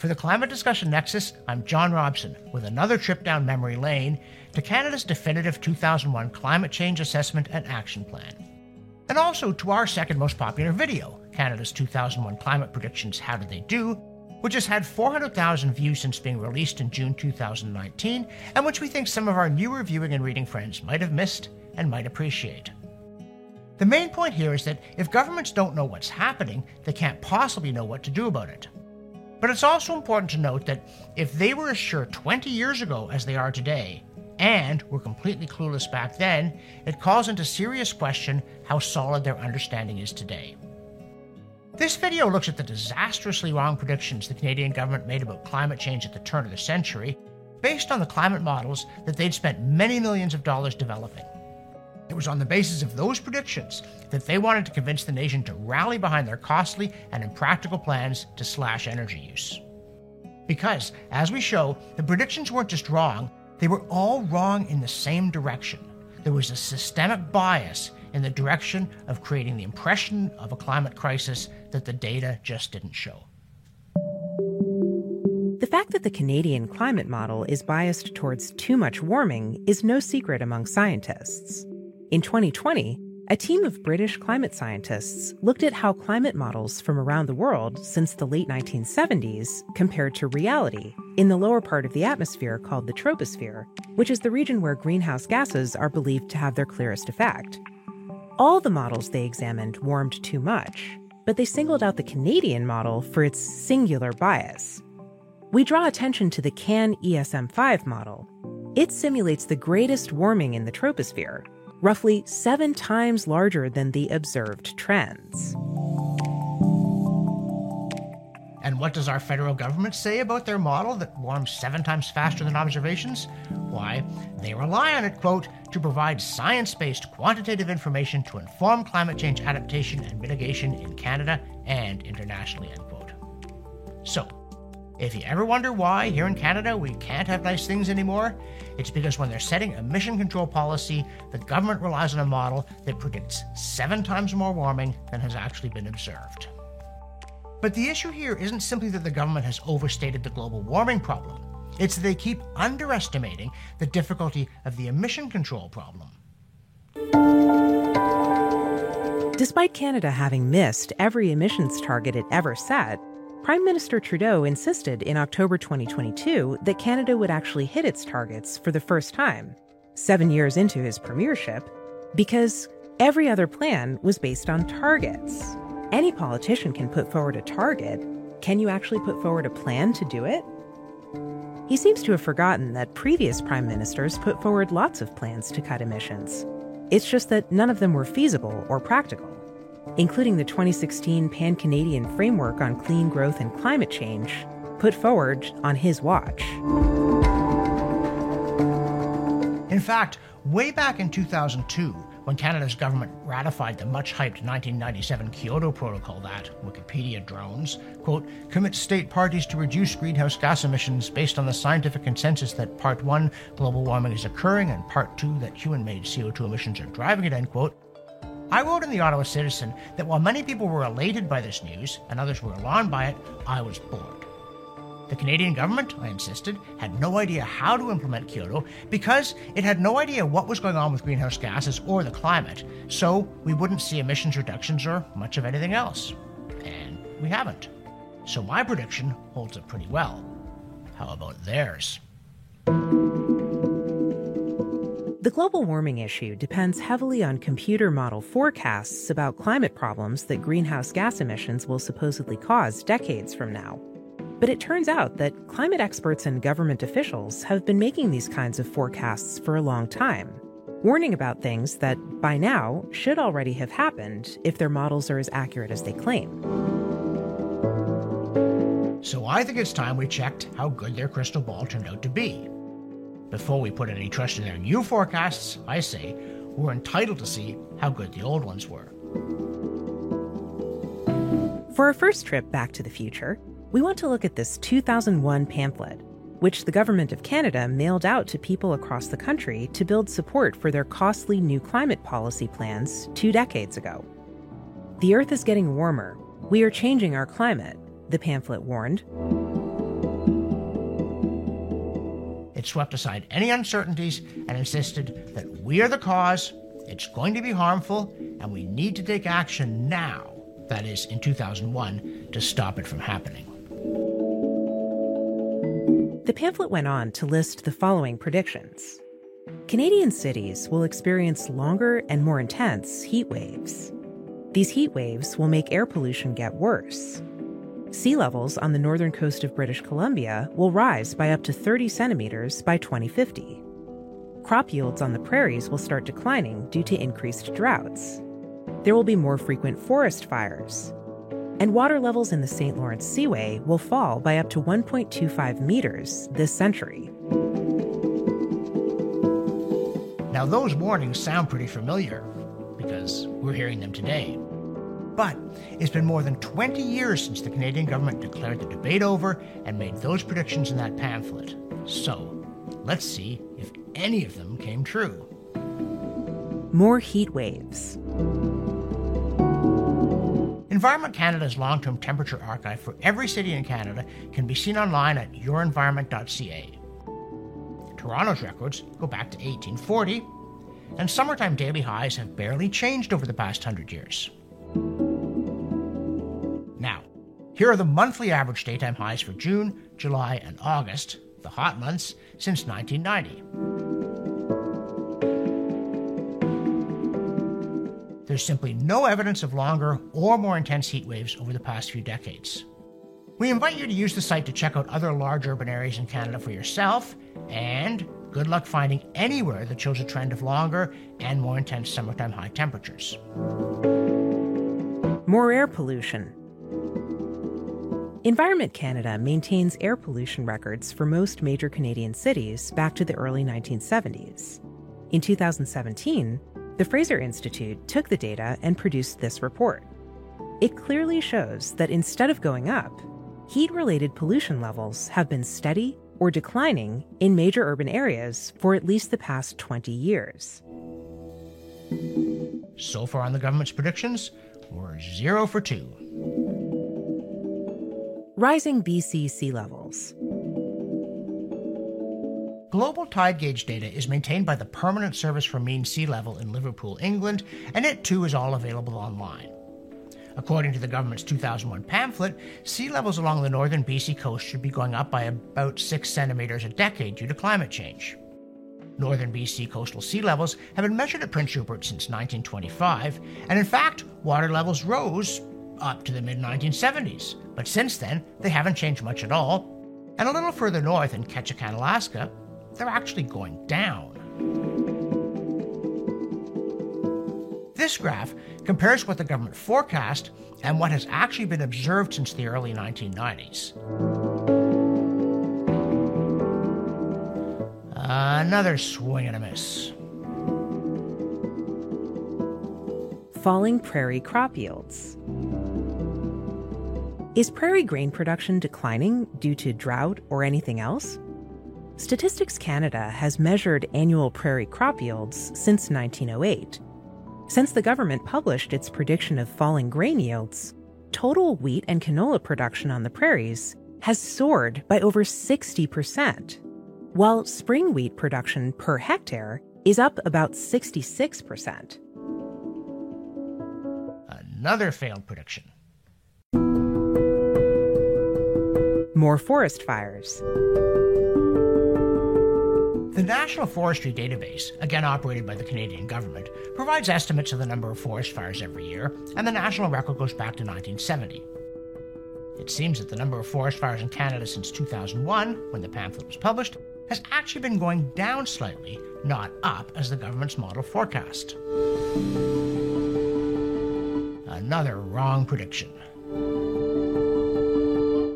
For the Climate Discussion Nexus, I'm John Robson with another trip down memory lane to Canada's definitive 2001 Climate Change Assessment and Action Plan. And also to our second most popular video, Canada's 2001 Climate Predictions How Did They Do, which has had 400,000 views since being released in June 2019, and which we think some of our newer viewing and reading friends might have missed and might appreciate. The main point here is that if governments don't know what's happening, they can't possibly know what to do about it. But it's also important to note that if they were as sure 20 years ago as they are today, and were completely clueless back then, it calls into serious question how solid their understanding is today. This video looks at the disastrously wrong predictions the Canadian government made about climate change at the turn of the century, based on the climate models that they'd spent many millions of dollars developing. It was on the basis of those predictions that they wanted to convince the nation to rally behind their costly and impractical plans to slash energy use. Because, as we show, the predictions weren't just wrong, they were all wrong in the same direction. There was a systemic bias in the direction of creating the impression of a climate crisis that the data just didn't show. The fact that the Canadian climate model is biased towards too much warming is no secret among scientists. In 2020, a team of British climate scientists looked at how climate models from around the world since the late 1970s compared to reality in the lower part of the atmosphere called the troposphere, which is the region where greenhouse gases are believed to have their clearest effect. All the models they examined warmed too much, but they singled out the Canadian model for its singular bias. We draw attention to the CAN ESM 5 model. It simulates the greatest warming in the troposphere, roughly seven times larger than the observed trends. And what does our federal government say about their model that warms seven times faster than observations? Why, they rely on it, quote, to provide science based quantitative information to inform climate change adaptation and mitigation in Canada and internationally, end quote. So, if you ever wonder why here in Canada we can't have nice things anymore, it's because when they're setting emission control policy, the government relies on a model that predicts seven times more warming than has actually been observed. But the issue here isn't simply that the government has overstated the global warming problem, it's that they keep underestimating the difficulty of the emission control problem. Despite Canada having missed every emissions target it ever set, Prime Minister Trudeau insisted in October 2022 that Canada would actually hit its targets for the first time, seven years into his premiership, because every other plan was based on targets. Any politician can put forward a target. Can you actually put forward a plan to do it? He seems to have forgotten that previous prime ministers put forward lots of plans to cut emissions. It's just that none of them were feasible or practical including the 2016 Pan Canadian Framework on Clean Growth and Climate Change, put forward on his watch. In fact, way back in 2002, when Canada's government ratified the much hyped 1997 Kyoto Protocol that, Wikipedia drones, quote, commits state parties to reduce greenhouse gas emissions based on the scientific consensus that part one, global warming is occurring, and part two, that human made CO2 emissions are driving it, end quote, I wrote in the Ottawa Citizen that while many people were elated by this news and others were alarmed by it, I was bored. The Canadian government, I insisted, had no idea how to implement Kyoto because it had no idea what was going on with greenhouse gases or the climate, so we wouldn't see emissions reductions or much of anything else. And we haven't. So my prediction holds up pretty well. How about theirs? The global warming issue depends heavily on computer model forecasts about climate problems that greenhouse gas emissions will supposedly cause decades from now. But it turns out that climate experts and government officials have been making these kinds of forecasts for a long time, warning about things that, by now, should already have happened if their models are as accurate as they claim. So I think it's time we checked how good their crystal ball turned out to be. Before we put any trust in their new forecasts, I say we're entitled to see how good the old ones were. For our first trip back to the future, we want to look at this 2001 pamphlet, which the Government of Canada mailed out to people across the country to build support for their costly new climate policy plans two decades ago. The Earth is getting warmer. We are changing our climate, the pamphlet warned. It swept aside any uncertainties and insisted that we are the cause, it's going to be harmful, and we need to take action now, that is, in 2001, to stop it from happening. The pamphlet went on to list the following predictions Canadian cities will experience longer and more intense heat waves. These heat waves will make air pollution get worse. Sea levels on the northern coast of British Columbia will rise by up to 30 centimeters by 2050. Crop yields on the prairies will start declining due to increased droughts. There will be more frequent forest fires. And water levels in the St. Lawrence Seaway will fall by up to 1.25 meters this century. Now, those warnings sound pretty familiar because we're hearing them today. But it's been more than 20 years since the Canadian government declared the debate over and made those predictions in that pamphlet. So, let's see if any of them came true. More heat waves. Environment Canada's long term temperature archive for every city in Canada can be seen online at yourenvironment.ca. Toronto's records go back to 1840, and summertime daily highs have barely changed over the past hundred years. Here are the monthly average daytime highs for June, July, and August, the hot months, since 1990. There's simply no evidence of longer or more intense heat waves over the past few decades. We invite you to use the site to check out other large urban areas in Canada for yourself, and good luck finding anywhere that shows a trend of longer and more intense summertime high temperatures. More air pollution. Environment Canada maintains air pollution records for most major Canadian cities back to the early 1970s. In 2017, the Fraser Institute took the data and produced this report. It clearly shows that instead of going up, heat related pollution levels have been steady or declining in major urban areas for at least the past 20 years. So far on the government's predictions, we're zero for two rising BC sea levels. Global tide gauge data is maintained by the Permanent Service for Mean Sea Level in Liverpool, England, and it too is all available online. According to the government's 2001 pamphlet, sea levels along the northern BC coast should be going up by about 6 centimeters a decade due to climate change. Northern BC coastal sea levels have been measured at Prince Rupert since 1925, and in fact, water levels rose up to the mid 1970s, but since then, they haven't changed much at all. And a little further north in Ketchikan, Alaska, they're actually going down. This graph compares what the government forecast and what has actually been observed since the early 1990s. Another swing and a miss. Falling prairie crop yields. Is prairie grain production declining due to drought or anything else? Statistics Canada has measured annual prairie crop yields since 1908. Since the government published its prediction of falling grain yields, total wheat and canola production on the prairies has soared by over 60%, while spring wheat production per hectare is up about 66%. Another failed prediction. More forest fires. The National Forestry Database, again operated by the Canadian government, provides estimates of the number of forest fires every year, and the national record goes back to 1970. It seems that the number of forest fires in Canada since 2001, when the pamphlet was published, has actually been going down slightly, not up as the government's model forecast. Another wrong prediction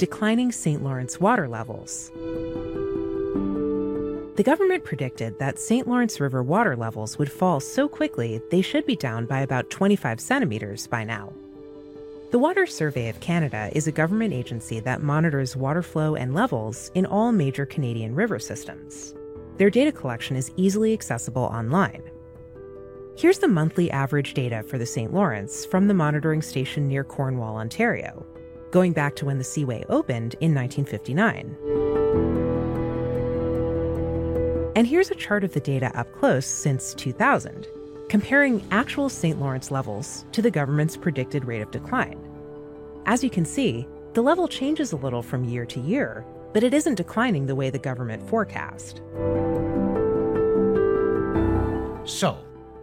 declining St. Lawrence water levels. The government predicted that St. Lawrence River water levels would fall so quickly they should be down by about 25 centimeters by now. The Water Survey of Canada is a government agency that monitors water flow and levels in all major Canadian river systems. Their data collection is easily accessible online. Here's the monthly average data for the St. Lawrence from the monitoring station near Cornwall, Ontario, going back to when the Seaway opened in 1959. And here's a chart of the data up close since 2000, comparing actual St. Lawrence levels to the government's predicted rate of decline. As you can see, the level changes a little from year to year, but it isn't declining the way the government forecast. So,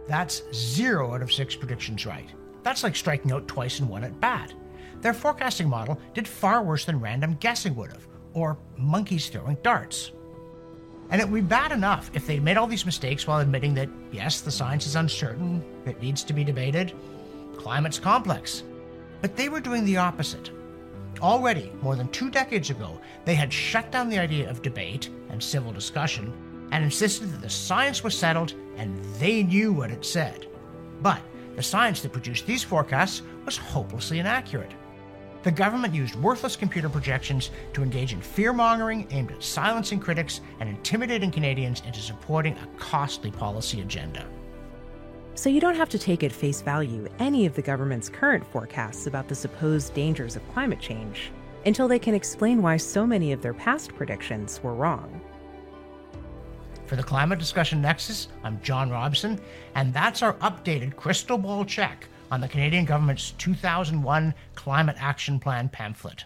that's zero out of six predictions right. That's like striking out twice and one at bat. Their forecasting model did far worse than random guessing would have, or monkeys throwing darts. And it would be bad enough if they made all these mistakes while admitting that, yes, the science is uncertain, it needs to be debated, climate's complex. But they were doing the opposite. Already, more than two decades ago, they had shut down the idea of debate and civil discussion and insisted that the science was settled and they knew what it said. But the science that produced these forecasts was hopelessly inaccurate. The government used worthless computer projections to engage in fear mongering aimed at silencing critics and intimidating Canadians into supporting a costly policy agenda. So you don't have to take at face value any of the government's current forecasts about the supposed dangers of climate change until they can explain why so many of their past predictions were wrong. For the Climate Discussion Nexus, I'm John Robson, and that's our updated crystal ball check on the Canadian government's 2001 Climate Action Plan pamphlet.